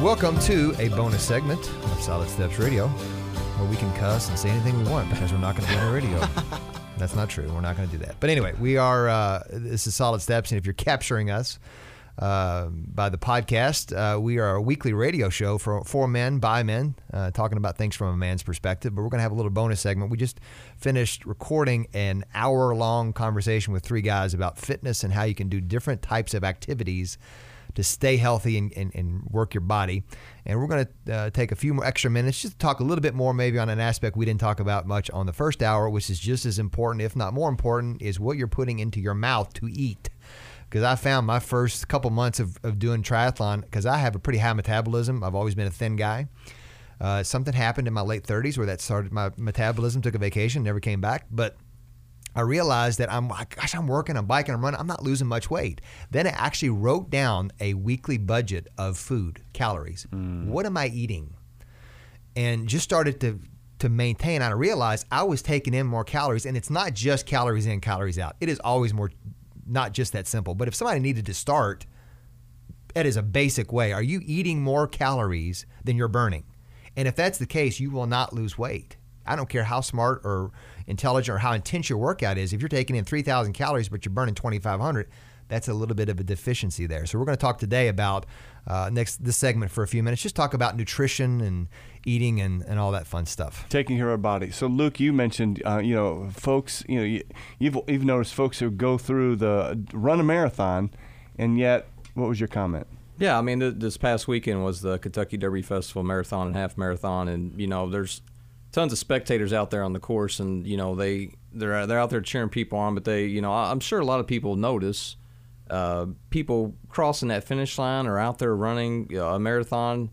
Welcome to a bonus segment of Solid Steps Radio, where we can cuss and say anything we want because we're not going to be on the radio. That's not true. We're not going to do that. But anyway, we are. Uh, this is Solid Steps, and if you're capturing us uh, by the podcast, uh, we are a weekly radio show for for men by men, uh, talking about things from a man's perspective. But we're going to have a little bonus segment. We just finished recording an hour long conversation with three guys about fitness and how you can do different types of activities to stay healthy and, and, and work your body. And we're going to uh, take a few more extra minutes just to talk a little bit more, maybe on an aspect we didn't talk about much on the first hour, which is just as important, if not more important, is what you're putting into your mouth to eat. Because I found my first couple months of, of doing triathlon, because I have a pretty high metabolism, I've always been a thin guy. Uh, something happened in my late 30s where that started my metabolism, took a vacation, never came back. But I realized that I'm, like, gosh, I'm working, I'm biking, I'm running, I'm not losing much weight. Then I actually wrote down a weekly budget of food, calories. Hmm. What am I eating? And just started to to maintain. I realized I was taking in more calories, and it's not just calories in, calories out. It is always more, not just that simple. But if somebody needed to start, that is a basic way. Are you eating more calories than you're burning? And if that's the case, you will not lose weight. I don't care how smart or intelligent or how intense your workout is. If you're taking in 3,000 calories but you're burning 2,500, that's a little bit of a deficiency there. So we're going to talk today about uh, next this segment for a few minutes. Just talk about nutrition and eating and, and all that fun stuff. taking care of our body. So, Luke, you mentioned, uh, you know, folks, you know, you, you've you've noticed folks who go through the run a marathon, and yet, what was your comment? Yeah, I mean, th- this past weekend was the Kentucky Derby Festival marathon and half marathon, and you know, there's tons of spectators out there on the course, and you know, they they're they're out there cheering people on, but they, you know, I- I'm sure a lot of people notice uh, people crossing that finish line or out there running you know, a marathon.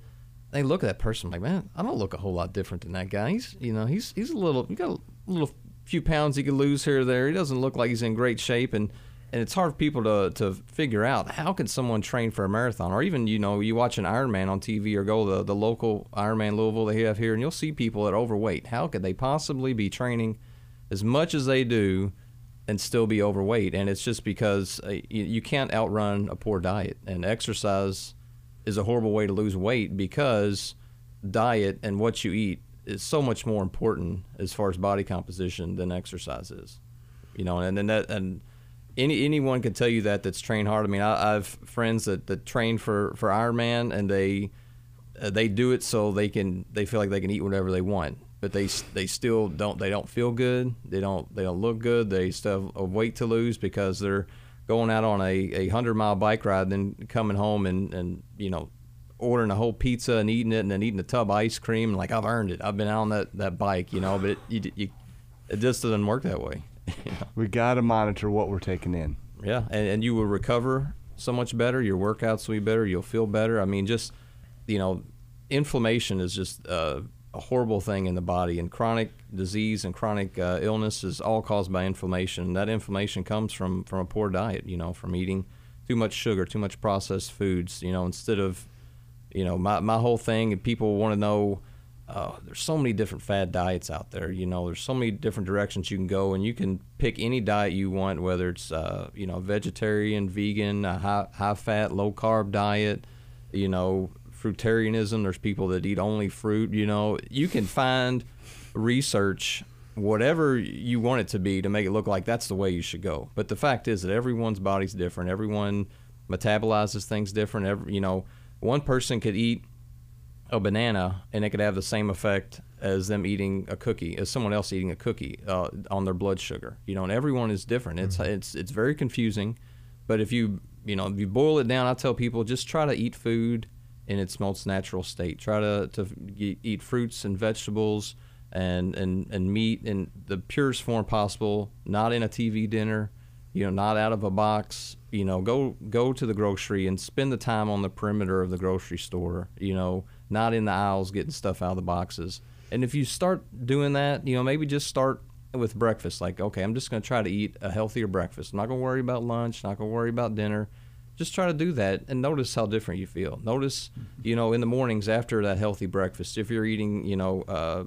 They look at that person like, man, I don't look a whole lot different than that guy. He's, you know, he's he's a little, he got a little few pounds he could lose here or there. He doesn't look like he's in great shape, and and it's hard for people to, to figure out how can someone train for a marathon or even you know you watch an Ironman on TV or go to the, local Ironman Louisville they have here and you'll see people that are overweight. How could they possibly be training as much as they do and still be overweight? And it's just because uh, you, you can't outrun a poor diet and exercise is a horrible way to lose weight because diet and what you eat is so much more important as far as body composition than exercise is. You know, and then that and any anyone can tell you that that's trained hard. I mean, I, I have friends that, that train for for Ironman and they uh, they do it so they can they feel like they can eat whatever they want, but they they still don't they don't feel good. They don't they don't look good. They still have a weight to lose because they're going out on a, a hundred mile bike ride, then coming home and and you know ordering a whole pizza and eating it, and then eating a tub of ice cream. Like I've earned it. I've been out on that, that bike, you know. But it, you, you, it just doesn't work that way. know? We got to monitor what we're taking in. Yeah, and, and you will recover so much better. Your workouts will be better. You'll feel better. I mean, just you know, inflammation is just uh, a horrible thing in the body, and chronic disease and chronic uh, illness is all caused by inflammation. That inflammation comes from from a poor diet. You know, from eating too much sugar, too much processed foods. You know, instead of you know, my my whole thing, and people want to know. Uh, there's so many different fad diets out there. You know, there's so many different directions you can go, and you can pick any diet you want, whether it's uh, you know vegetarian, vegan, a high high fat, low carb diet. You know, fruitarianism. There's people that eat only fruit. You know, you can find research whatever you want it to be to make it look like that's the way you should go. But the fact is that everyone's body's different. Everyone metabolizes things different. Every, you know, one person could eat a banana and it could have the same effect as them eating a cookie, as someone else eating a cookie uh, on their blood sugar. You know, and everyone is different. It's it's it's very confusing. But if you you know if you boil it down, I tell people just try to eat food in its most natural state. Try to to eat fruits and vegetables and and and meat in the purest form possible. Not in a TV dinner. You know, not out of a box. You know, go go to the grocery and spend the time on the perimeter of the grocery store. You know, not in the aisles getting stuff out of the boxes. And if you start doing that, you know, maybe just start with breakfast. Like, okay, I'm just going to try to eat a healthier breakfast. I'm not going to worry about lunch. Not going to worry about dinner. Just try to do that and notice how different you feel. Notice, you know, in the mornings after that healthy breakfast, if you're eating, you know, uh,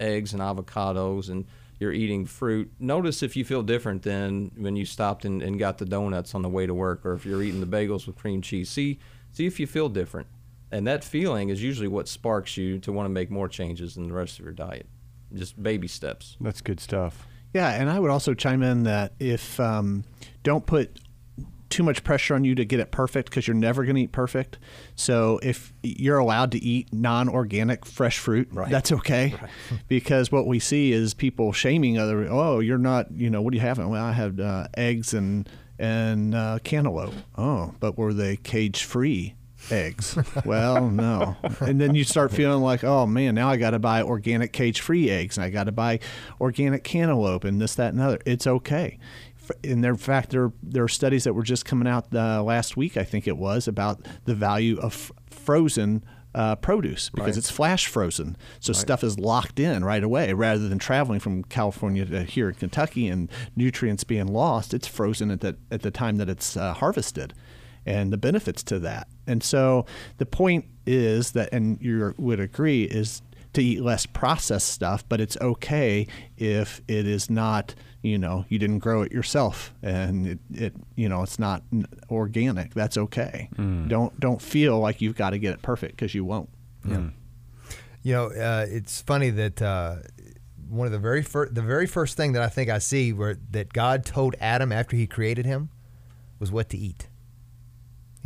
eggs and avocados and you're eating fruit, notice if you feel different than when you stopped and, and got the donuts on the way to work or if you're eating the bagels with cream cheese. See, see if you feel different. And that feeling is usually what sparks you to want to make more changes in the rest of your diet. Just baby steps. That's good stuff. Yeah, and I would also chime in that if um, don't put too much pressure on you to get it perfect because you're never going to eat perfect. So if you're allowed to eat non-organic fresh fruit, Right. that's okay. because what we see is people shaming other. Oh, you're not. You know, what do you have? Well, I had uh, eggs and and uh, cantaloupe. Oh, but were they cage free? Eggs. well, no. And then you start feeling like, oh man, now I got to buy organic cage free eggs and I got to buy organic cantaloupe and this, that, and other. It's okay f- and there, in fact, there there are studies that were just coming out uh, last week, I think it was, about the value of f- frozen uh, produce because Right. it's flash frozen, so stuff is locked in right away rather than traveling from California to here in Kentucky and nutrients being lost. It's frozen at the at the time that it's uh, harvested, and the benefits to that. And so the point is that, and you would agree, is to eat less processed stuff, but it's okay if it is not, you know, you didn't grow it yourself and it, it you know, it's not organic. That's okay. Don't don't feel like you've got to get it perfect because you won't. Yeah. You know, uh, it's funny that uh, one of the very first, the very first thing that I think I see where that God told Adam after He created him was what to eat.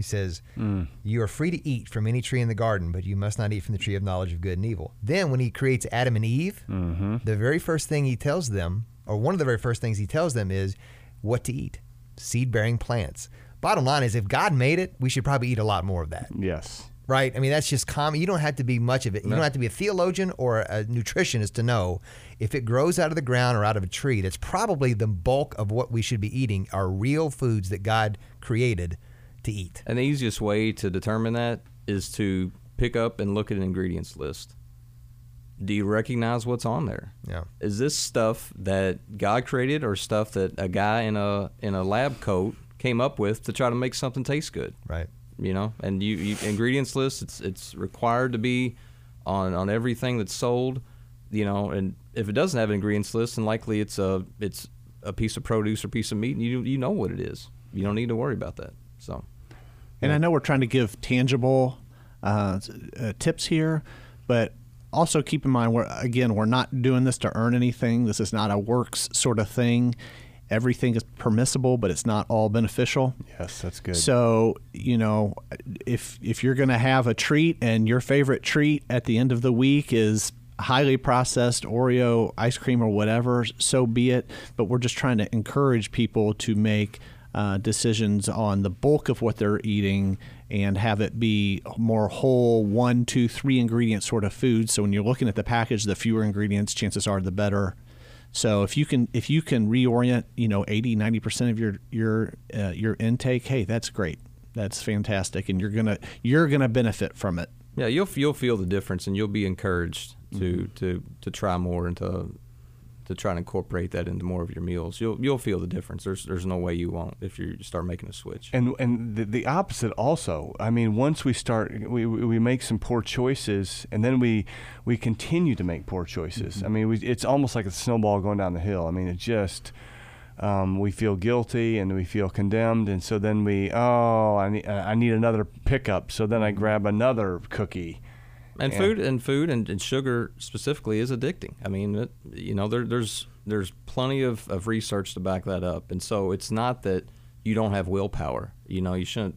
He says, mm. "You are free to eat from any tree in the garden, but you must not eat from the tree of knowledge of good and evil." Then, when He creates Adam and Eve, mm-hmm. the very first thing He tells them, or one of the very first things He tells them, is what to eat: seed-bearing plants. Bottom line is, if God made it, we should probably eat a lot more of that Yes. right? I mean, that's just common. You don't have to be much of it. You No. don't have to be a theologian or a nutritionist to know if it grows out of the ground or out of a tree. That's probably the bulk of what we should be eating are real foods that God created to eat. And the easiest way to determine that is to pick up and look at an ingredients list. Do you recognize what's on there? Yeah. Is this stuff that God created or stuff that a guy in a in a lab coat came up with to try to make something taste good? Right. You know, and you, you ingredients list it's it's required to be on on everything that's sold, you know, and if it doesn't have an ingredients list, then likely it's a it's a piece of produce or piece of meat and you you know what it is. You don't need to worry about that. So And I know we're trying to give tangible uh, uh, tips here, but also keep in mind we're again we're not doing this to earn anything. This is not a works sort of thing. Everything is permissible, but it's not all beneficial. Yes, that's good. So you know, if if you're going to have a treat and your favorite treat at the end of the week is highly processed Oreo ice cream or whatever, so be it. But we're just trying to encourage people to make uh, decisions on the bulk of what they're eating and have it be more whole one, two, three ingredient sort of food. So when you're looking at the package, the fewer ingredients, chances are the better. So if you can if you can reorient, you know, 80, 90% of your your uh, your intake, hey, that's great. That's fantastic and you're going to you're going to benefit from it. Yeah, you'll you'll feel the difference, and you'll be encouraged to to to try more and to to try and incorporate that into more of your meals. You'll you'll feel the difference. There's there's no way you won't if you start making a switch. and and the, the opposite also. I mean, once we start, we, we make some poor choices, and then we we continue to make poor choices. I mean, we, it's almost like a snowball going down the hill. I mean, it just um, we feel guilty and we feel condemned, and so then we oh I need I need another pickup. So then I grab another cookie. And Yeah. food and food and, and sugar specifically is addicting. I mean, it, you know, there, there's there's plenty of, of research to back that up, and so it's not that you don't have willpower. You know, you shouldn't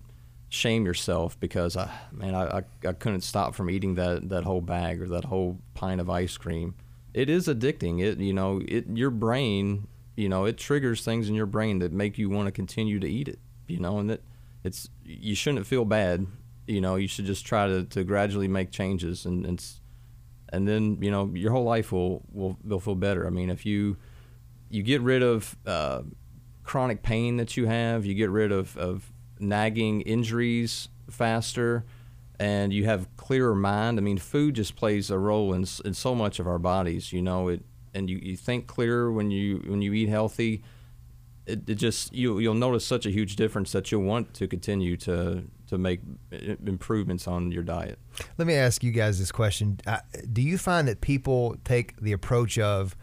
shame yourself because I man, I, I, I couldn't stop from eating that, that whole bag or that whole pint of ice cream. It is addicting. It you know, it your brain, you know, it triggers things in your brain that make you want to continue to eat it. You know, and that it's you shouldn't feel bad. You know, you should just try to, to gradually make changes and, and and then you know your whole life will will will feel better. I mean, if you you get rid of uh, chronic pain that you have, you get rid of, of nagging injuries faster, and you have clearer mind. I mean, food just plays a role in in so much of our bodies. You know it, and you, you think clearer when you when you eat healthy. It, it just you you'll notice such a huge difference that you'll want to continue to to make improvements on your diet. Let me ask you guys this question: uh, Do you find that people take the approach of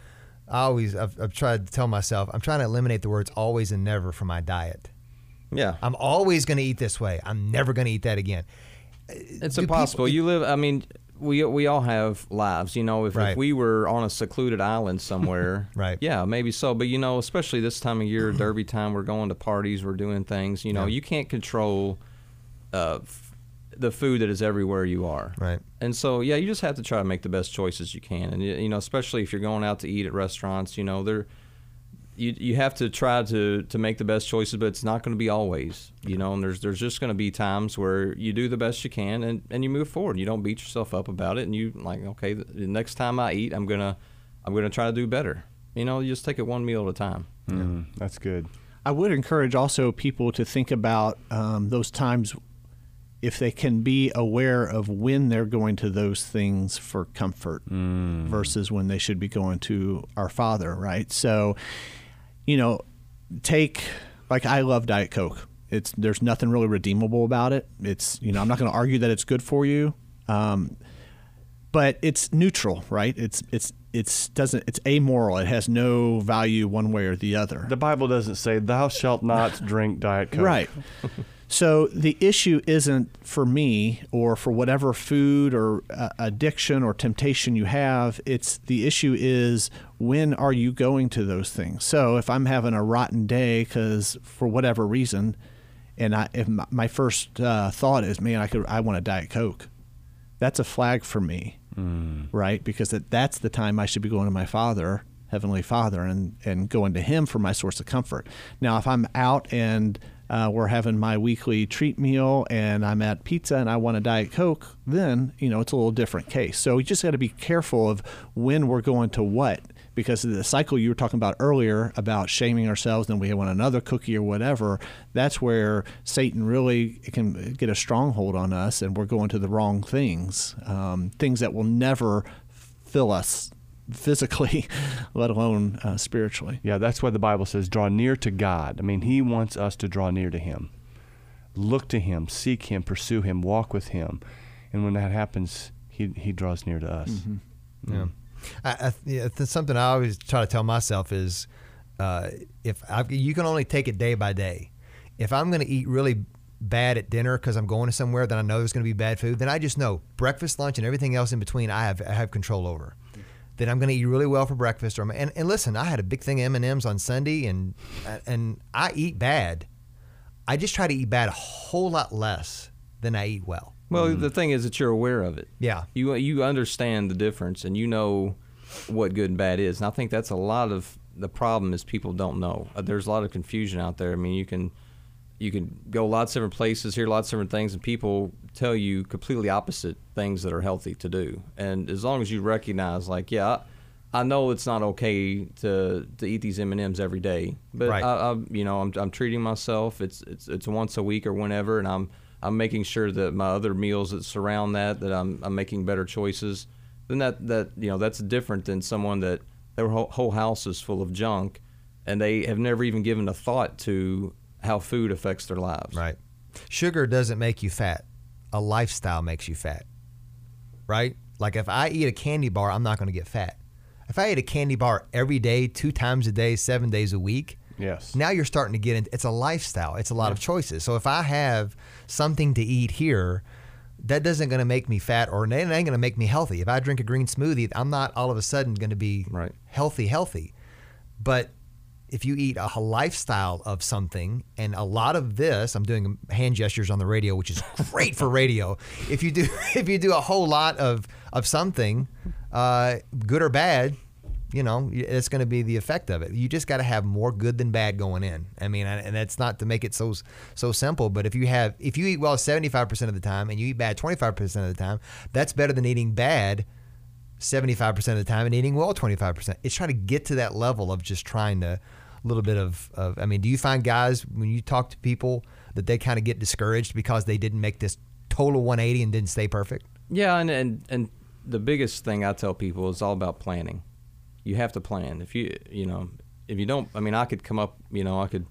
I always I've, I've tried to tell myself I'm trying to eliminate the words always and never from my diet. Yeah, I'm always going to eat this way. I'm never going to eat that again. It's do impossible. people- you live. I mean, we we all have lives. You know, if, Right. if we were on a secluded island somewhere, Right. Yeah, maybe so. But you know, especially this time of year, Derby time, we're going to parties, we're doing things. You know, Yeah. you can't control uh, the food that is everywhere you are. Right. And so, yeah, you just have to try to make the best choices you can. And you you know, especially if you're going out to eat at restaurants, you know, they're you you have to try to to make the best choices, but it's not going to be always, you know. And there's there's just going to be times where you do the best you can and and you move forward. You don't beat yourself up about it, and you like, okay, the, the next time I eat, I'm gonna I'm gonna try to do better. You know, you just take it one meal at a time. Mm, that's good. I would encourage also people to think about um, those times if they can be aware of when they're going to those things for comfort versus when they should be going to our Father, right? So, you know, take like I love Diet Coke. It's there's nothing really redeemable about it. It's you know I'm not going to argue that it's good for you, um, but it's neutral, right? It's it's it's doesn't it's amoral. It has no value one way or the other. The Bible doesn't say, "Thou shalt not drink Diet Coke." Right. So the issue isn't for me or for whatever food or uh, addiction or temptation you have. It's the issue is when are you going to those things? So if I'm having a rotten day because for whatever reason, and I, if my, my first uh, thought is, man, I could, I want a diet coke. That's a flag for me, right? Because that, that's the time I should be going to my Father, Heavenly Father, and and going to Him for my source of comfort. Now, if I'm out and uh, we're having my weekly treat meal and I'm at pizza and I want a Diet Coke, then, you know, it's a little different case. So we just got to be careful of when we're going to what. Because the cycle you were talking about earlier about shaming ourselves, then we want another cookie or whatever, that's where Satan really can get a stronghold on us and we're going to the wrong things, um, things that will never fill us physically, let alone uh, spiritually. Yeah, that's why the Bible says, draw near to God. I mean, He wants us to draw near to Him. Look to Him, seek Him, pursue Him, walk with Him. And when that happens, He, he draws near to us. Yeah. I, I, yeah, it's something I always try to tell myself is uh, if I, you can only take it day by day. If I'm going to eat really bad at dinner because I'm going to somewhere that I know there's going to be bad food, then I just know breakfast, lunch, and everything else in between I have I have control over. Then I'm going to eat really well for breakfast. Or and, and listen, I had a big thing of M and M's on Sunday, and and I eat bad. I just try to eat bad a whole lot less than I eat well. Well, the thing is that you're aware of it. Yeah. You you understand the difference and you know what good and bad is. And I think that's a lot of the problem is people don't know. Uh, there's a lot of confusion out there. I mean, you can you can go lots of different places, hear lots of different things, and people tell you completely opposite things that are healthy to do. And as long as you recognize, like, yeah, I, know it's not okay to to eat these M and M's every day, but Right. I, I, you know, I'm I'm treating myself. It's it's it's once a week or whenever, and I'm I'm making sure that my other meals that surround that that I'm I'm making better choices. Then that that you know that's different than someone that their whole, whole house is full of junk, and they have never even given a thought to how food affects their lives. Right. Sugar doesn't make you fat. A lifestyle makes you fat. Right? Like if I eat a candy bar, I'm not going to get fat. If I eat a candy bar every day, two times a day, seven days a week, Yes. now you're starting to get into it's a lifestyle. It's a lot of choices. So if I have something to eat here, that doesn't going to make me fat or it ain't going to make me healthy. If I drink a green smoothie, I'm not all of a sudden going to be Right. healthy, healthy. But if you eat a lifestyle of something, and a lot of this, I'm doing hand gestures on the radio, which is great for radio. If you do, if you do a whole lot of of something, uh, good or bad, you know, it's going to be the effect of it. You just got to have more good than bad going in. I mean, and that's not to make it so so simple, but if you have if you eat well 75% of the time and you eat bad 25% of the time, that's better than eating bad 75% of the time and eating well 25%. It's trying to get to that level of just trying to little bit of, of I mean, do you find guys when you talk to people that they kind of get discouraged because they didn't make this total 180 and didn't stay perfect? Yeah, and, and and the biggest thing I tell people is all about planning. You have to plan. If you you know if you don't, I mean, I could come up. You know, I could.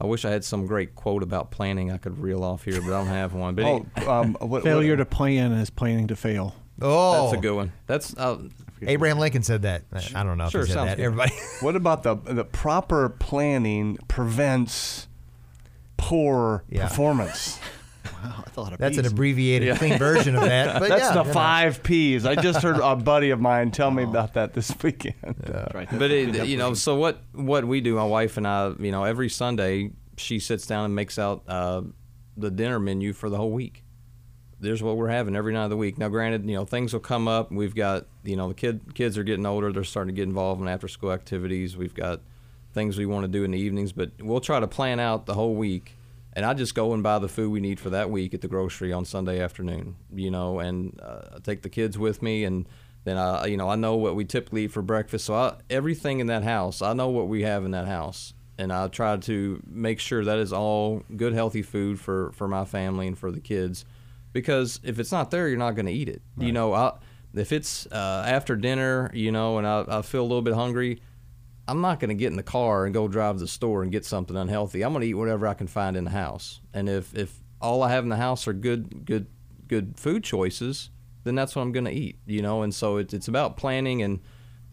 I wish I had some great quote about planning I could reel off here, but I don't have one. But Oh, um, what, Failure what, to plan is planning to fail. Oh, that's a good one. That's uh, Abraham Lincoln said that. I don't know if Sure, he said sounds that. good. Everybody. what about the the proper planning prevents poor Yeah. performance? Wow, that's a lot of That's an P's. abbreviated, clean version of that. But That's yeah, the you know. five P's. I just heard a buddy of mine tell me about that this weekend. Uh, Right. but it, you know, so what what we do, my wife and I, you know, every Sunday she sits down and makes out uh, the dinner menu for the whole week. There's what we're having every night of the week. Now, granted, you know, things will come up. We've got, you know, the kid kids are getting older. They're starting to get involved in after school activities. We've got things we want to do in the evenings, but we'll try to plan out the whole week. And I just go and buy the food we need for that week at the grocery on Sunday afternoon, you know, and uh, I take the kids with me and then I, you know, I know what we typically eat for breakfast. So I, everything in that house, I know what we have in that house, and I try to make sure that is all good, healthy food for for my family and for the kids. Because if it's not there, you're not going to eat it. You know, I, if it's uh, after dinner, you know, and I, I feel a little bit hungry, I'm not going to get in the car and go drive to the store and get something unhealthy. I'm going to eat whatever I can find in the house. And if, if all I have in the house are good good good food choices, then that's what I'm going to eat. You know, and so it's it's about planning and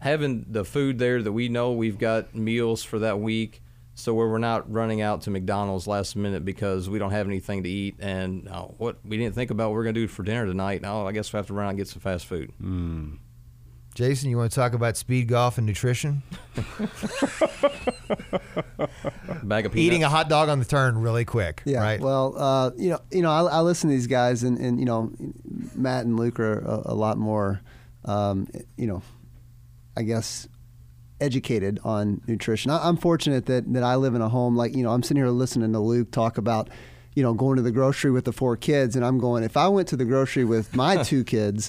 having the food there that we know we've got meals for that week. So where we're not running out to McDonald's last minute because we don't have anything to eat and oh, what we didn't think about what we're going to do for dinner tonight. Oh, I guess we have to run out and get some fast food. Jason, you want to talk about speed golf and nutrition? Bag of peanuts. Eating a hot dog on the turn really quick, Yeah. right? Well, uh, you know, you know, I, I listen to these guys, and, and you know, Matt and Luke are a, a lot more, um, you know, I guess, educated on nutrition. I, I'm fortunate that that I live in a home like you know I'm sitting here listening to Luke talk about. You know, going to the grocery with the four kids, and I'm going. If I went to the grocery with my two kids,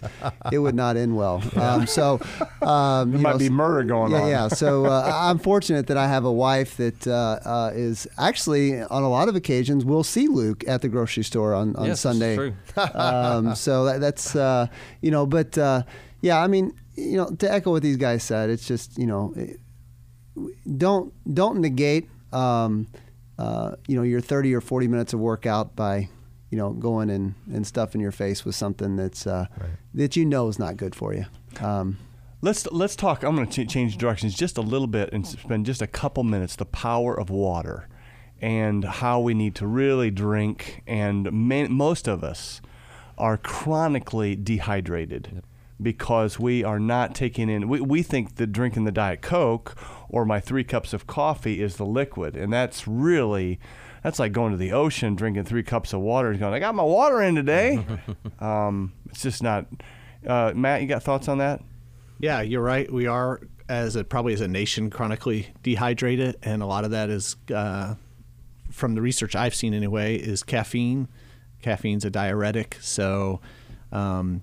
it would not end well. Um, so, um, There you might know, be murder going yeah, on. Yeah, so uh, I'm fortunate that I have a wife that uh, uh, is actually on a lot of occasions will see Luke at the grocery store on, on Yes, it's Sunday. true. um, so that, that's uh, you know, but uh, yeah, I mean, you know, to echo what these guys said, it's just you know, it- don't don't negate um, uh, you know your 30 or 40 minutes of workout by you know going and, and stuffing your face with something that's uh, that you know is not good for you. Um, Let's let's talk. I'm going to ch- change directions just a little bit and spend just a couple minutes. The power of water, and how we need to really drink. And man, most of us are chronically dehydrated because we are not taking in. We, we think that drinking the diet coke or my three cups of coffee is the liquid, and that's really. That's like going to the ocean, drinking three cups of water, and going, "I got my water in today." um, it's just not. Uh, Matt, you got thoughts on that? Yeah, you're right. We are, as a, probably as a nation, chronically dehydrated, and a lot of that is, uh, from the research I've seen anyway, is caffeine. Caffeine's a diuretic, so um,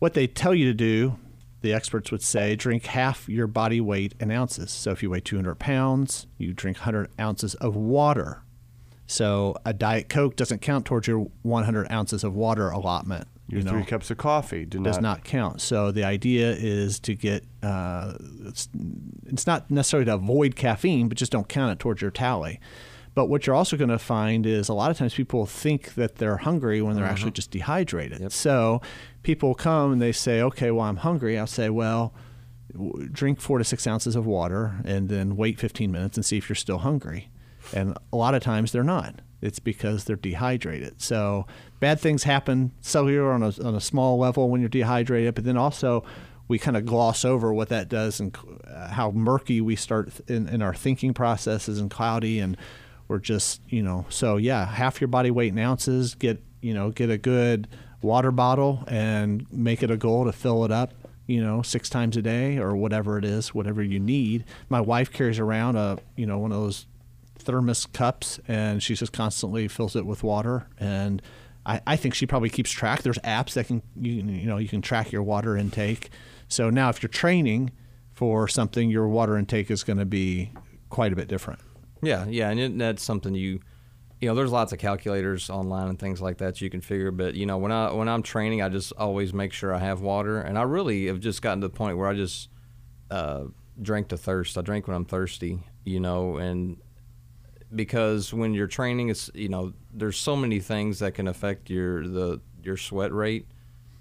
what they tell you to do, the experts would say, drink half your body weight in ounces. So if you weigh 200 pounds, you drink 100 ounces of water. So a diet coke doesn't count towards your 100 ounces of water allotment. Your you know? three cups of coffee do does not. not count. So the idea is to get uh, it's, it's not necessarily to avoid caffeine, but just don't count it towards your tally. But what you're also going to find is a lot of times people think that they're hungry when they're actually just dehydrated. So people come and they say, "Okay, well I'm hungry." I'll say, "Well." w- Drink four to six ounces of water and then wait 15 minutes and see if you're still hungry. And a lot of times they're not. It's because they're dehydrated. So bad things happen cellular on a, on a small level when you're dehydrated, but then also we kind of gloss over what that does and uh, how murky we start in, in our thinking processes and cloudy and we're just you know so yeah half your body weight in ounces get you know get a good water bottle and make it a goal to fill it up you know six times a day or whatever it is whatever you need. My wife carries around a you know one of those thermos cups and she just constantly fills it with water. And I, I think she probably keeps track. There's apps that can you, you know you can track your water intake. So now if you're training for something your water intake is going to be quite a bit different Yeah, yeah, and it, that's something you, you know, there's lots of calculators online and things like that you can figure. But you know, when I when I'm training, I just always make sure I have water, and I really have just gotten to the point where I just uh, drink to thirst. I drink when I'm thirsty, you know, and because when you're training, it's you know, there's so many things that can affect your the your sweat rate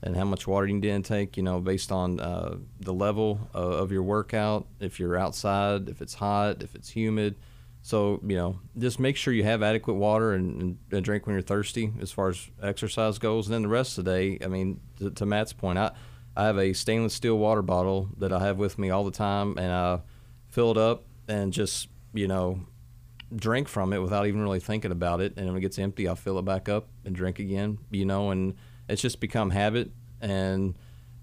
and how much water you need to intake, you know, based on uh, the level of, of your workout. If you're outside, if it's hot, if it's humid, So you know, just make sure you have adequate water and, and drink when you're thirsty, as far as exercise goes. And then the rest of the day, I mean, to, to Matt's point, I I have a stainless steel water bottle that I have with me all the time, and I fill it up and just you know drink from it without even really thinking about it. And when it gets empty, I'll fill it back up and drink again. You know, and it's just become habit and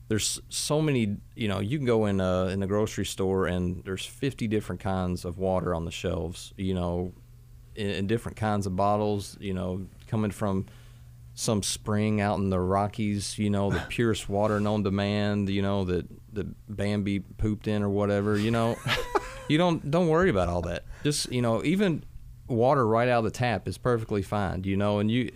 there's so many you know you can go in a, in the grocery store and there's 50 different kinds of water on the shelves you know in, in, different kinds of bottles you know coming from some spring out in the rockies you know the purest water known to man you know that the bambi pooped in or whatever you know. You don't don't worry about all that. Just you know even water right out of the tap is perfectly fine you know and you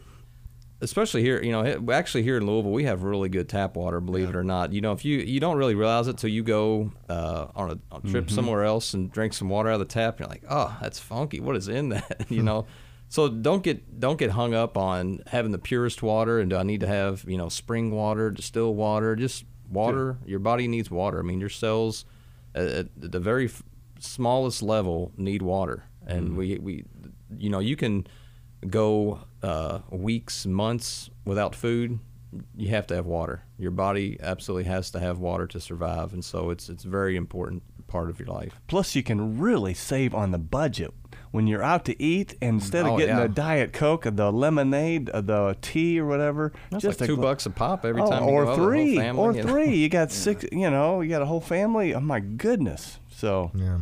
especially here, you know, actually here in Louisville, we have really good tap water. Believe yeah. it or not, you know, if you you don't really realize it till you go uh, on, a, on, a, trip mm-hmm. somewhere else and drink some water out of the tap, and you're like, oh, that's funky. What is in that? you know. So don't get don't get hung up on having the purest water and do I need to have you know spring water, distilled water, just water. Your body needs water. I mean, your cells at, at the very f- smallest level need water, and mm. we we you know you can go uh, weeks, months without food, you have to have water. Your body absolutely has to have water to survive, and so it's it's a very important part of your life. Plus, you can really save on the budget when you're out to eat. instead of oh, getting yeah. a diet coke, the lemonade, the tea, or whatever, That's just like two bucks a pop every oh, time. or three, family, or you know? three. You got six. You know, you got a whole family. Oh my goodness! So yeah.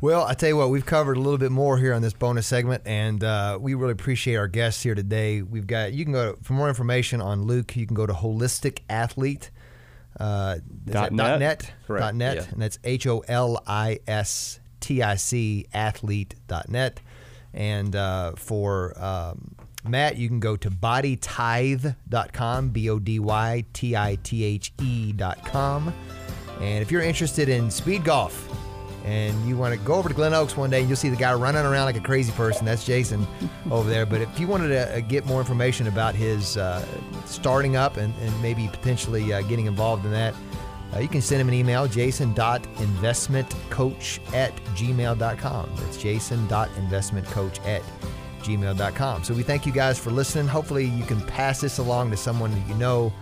Well, I tell you what, we've covered a little bit more here on this bonus segment, and uh, we really appreciate our guests here today. We've got you can go for more information on Luke. You can go to Holistic Athlete. Uh, dot net. net Correct. Dot net, yeah. and that's H O L I S T I C athlete dot net. And uh, for um, Matt, you can go to bodytithe.com, B O D Y T I T H E.com. And if you're interested in speed golf, and you want to go over to Glen Oaks one day and you'll see the guy running around like a crazy person. That's Jason over there. But if you wanted to uh, get more information about his uh, starting up and, and maybe potentially uh, getting involved in that, uh, you can send him an email, jason.investmentcoach at gmail.com. That's jason.investmentcoach at gmail.com. So we thank you guys for listening. Hopefully you can pass this along to someone that you know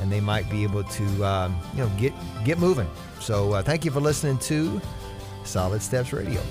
and they might be able to, um, you know, get, get moving. So uh, thank you for listening to Solid Steps Radio.